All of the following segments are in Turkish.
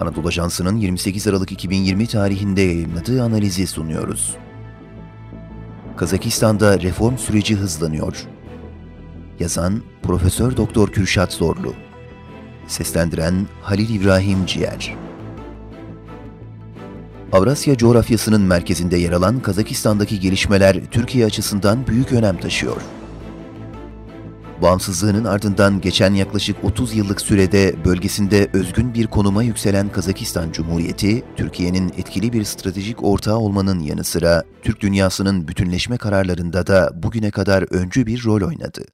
Anadolu Ajansı'nın 28 Aralık 2020 tarihinde yayınladığı analizi sunuyoruz. Kazakistan'da reform süreci hızlanıyor. Yazan Profesör Doktor Kürşat Zorlu. Seslendiren Halil İbrahim Ciğer. Avrasya coğrafyasının merkezinde yer alan Kazakistan'daki gelişmeler Türkiye açısından büyük önem taşıyor. Bağımsızlığının ardından geçen yaklaşık 30 yıllık sürede bölgesinde özgün bir konuma yükselen Kazakistan Cumhuriyeti, Türkiye'nin etkili bir stratejik ortağı olmanın yanı sıra Türk dünyasının bütünleşme kararlarında da bugüne kadar öncü bir rol oynadı.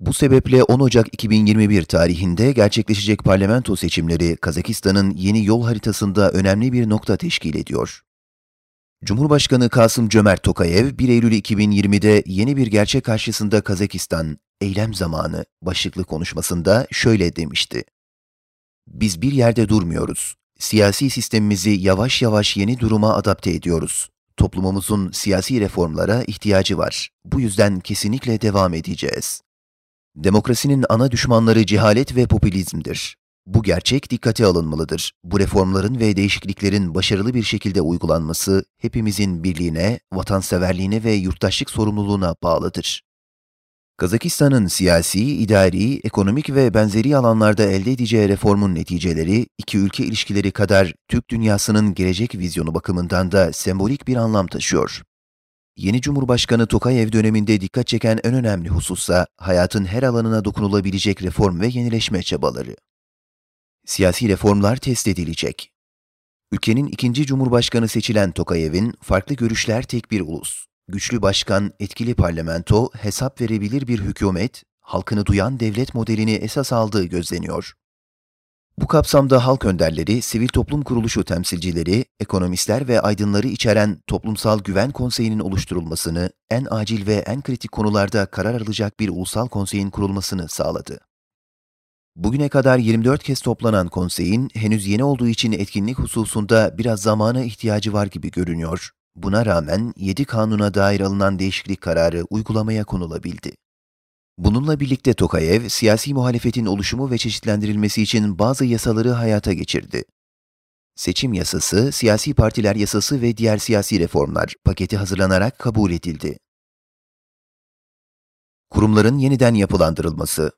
Bu sebeple 10 Ocak 2021 tarihinde gerçekleşecek parlamento seçimleri Kazakistan'ın yeni yol haritasında önemli bir nokta teşkil ediyor. Cumhurbaşkanı Kasım Cömert Tokayev 1 Eylül 2020'de yeni bir gerçek karşısında Kazakistan, eylem zamanı başlıklı konuşmasında şöyle demişti. Biz bir yerde durmuyoruz. Siyasi sistemimizi yavaş yavaş yeni duruma adapte ediyoruz. Toplumumuzun siyasi reformlara ihtiyacı var. Bu yüzden kesinlikle devam edeceğiz. Demokrasinin ana düşmanları cehalet ve popülizmdir. Bu gerçek dikkate alınmalıdır. Bu reformların ve değişikliklerin başarılı bir şekilde uygulanması hepimizin birliğine, vatanseverliğine ve yurttaşlık sorumluluğuna bağlıdır. Kazakistan'ın siyasi, idari, ekonomik ve benzeri alanlarda elde edeceği reformun neticeleri iki ülke ilişkileri kadar Türk dünyasının gelecek vizyonu bakımından da sembolik bir anlam taşıyor. Yeni Cumhurbaşkanı Tokayev döneminde dikkat çeken en önemli husussa hayatın her alanına dokunulabilecek reform ve yenileşme çabaları. Siyasi reformlar test edilecek. Ülkenin ikinci cumhurbaşkanı seçilen Tokayev'in farklı görüşler tek bir ulus, güçlü başkan, etkili parlamento, hesap verebilir bir hükümet, halkını duyan devlet modelini esas aldığı gözleniyor. Bu kapsamda halk önderleri, sivil toplum kuruluşu temsilcileri, ekonomistler ve aydınları içeren Toplumsal Güven Konseyi'nin oluşturulmasını, en acil ve en kritik konularda karar alacak bir ulusal konseyin kurulmasını sağladı. Bugüne kadar 24 kez toplanan konseyin henüz yeni olduğu için etkinlik hususunda biraz zamana ihtiyacı var gibi görünüyor. Buna rağmen 7 kanuna dair alınan değişiklik kararı uygulamaya konulabildi. Bununla birlikte Tokayev, siyasi muhalefetin oluşumu ve çeşitlendirilmesi için bazı yasaları hayata geçirdi. Seçim yasası, siyasi partiler yasası ve diğer siyasi reformlar paketi hazırlanarak kabul edildi. Kurumların yeniden yapılandırılması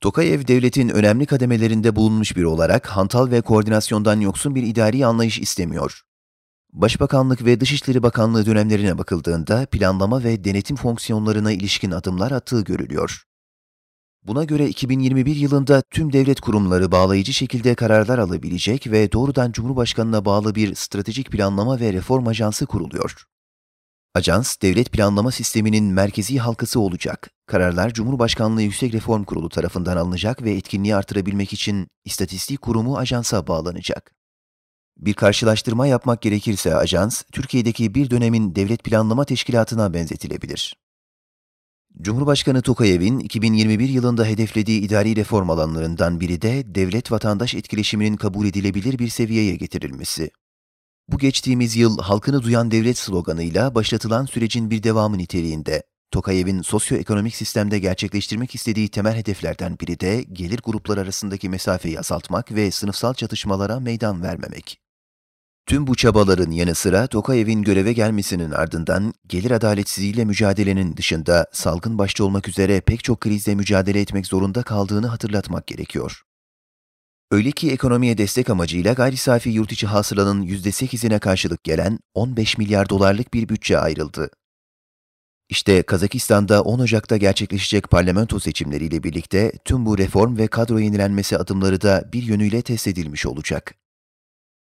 Tokayev devletin önemli kademelerinde bulunmuş biri olarak hantal ve koordinasyondan yoksun bir idari anlayış istemiyor. Başbakanlık ve Dışişleri Bakanlığı dönemlerine bakıldığında planlama ve denetim fonksiyonlarına ilişkin adımlar attığı görülüyor. Buna göre 2021 yılında tüm devlet kurumları bağlayıcı şekilde kararlar alabilecek ve doğrudan Cumhurbaşkanına bağlı bir stratejik planlama ve reform ajansı kuruluyor. Ajans, devlet planlama sisteminin merkezi halkası olacak. Kararlar Cumhurbaşkanlığı Yüksek Reform Kurulu tarafından alınacak ve etkinliği artırabilmek için İstatistik Kurumu ajansa bağlanacak. Bir karşılaştırma yapmak gerekirse ajans, Türkiye'deki bir dönemin devlet planlama teşkilatına benzetilebilir. Cumhurbaşkanı Tokayev'in 2021 yılında hedeflediği idari reform alanlarından biri de devlet-vatandaş etkileşiminin kabul edilebilir bir seviyeye getirilmesi. Bu geçtiğimiz yıl halkını duyan devlet sloganıyla başlatılan sürecin bir devamı niteliğinde. Tokayev'in sosyoekonomik sistemde gerçekleştirmek istediği temel hedeflerden biri de gelir grupları arasındaki mesafeyi azaltmak ve sınıfsal çatışmalara meydan vermemek. Tüm bu çabaların yanı sıra Tokayev'in göreve gelmesinin ardından gelir adaletsizliğiyle mücadelenin dışında salgın başta olmak üzere pek çok krizle mücadele etmek zorunda kaldığını hatırlatmak gerekiyor. Öyle ki ekonomiye destek amacıyla gayri safi yurt içi hasılanın %8'ine karşılık gelen 15 milyar dolarlık bir bütçe ayrıldı. İşte Kazakistan'da 10 Ocak'ta gerçekleşecek parlamento seçimleriyle birlikte tüm bu reform ve kadro yenilenmesi adımları da bir yönüyle test edilmiş olacak.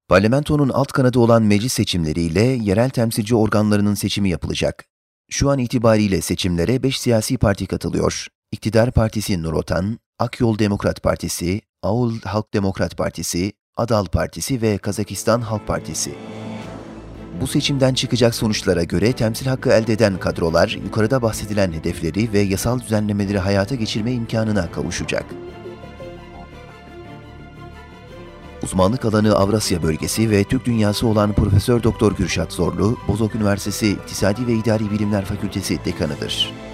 Parlamentonun alt kanadı olan meclis seçimleriyle yerel temsilci organlarının seçimi yapılacak. Şu an itibariyle seçimlere 5 siyasi parti katılıyor. İktidar Partisi Nurotan, Akyol Demokrat Partisi, Aul Halk Demokrat Partisi, Adal Partisi ve Kazakistan Halk Partisi. Bu seçimden çıkacak sonuçlara göre temsil hakkı elde eden kadrolar yukarıda bahsedilen hedefleri ve yasal düzenlemeleri hayata geçirme imkanına kavuşacak. Uzmanlık alanı Avrasya bölgesi ve Türk dünyası olan Profesör Doktor Gürşat Zorlu, Bozok Üniversitesi İktisadi ve İdari Bilimler Fakültesi dekanıdır.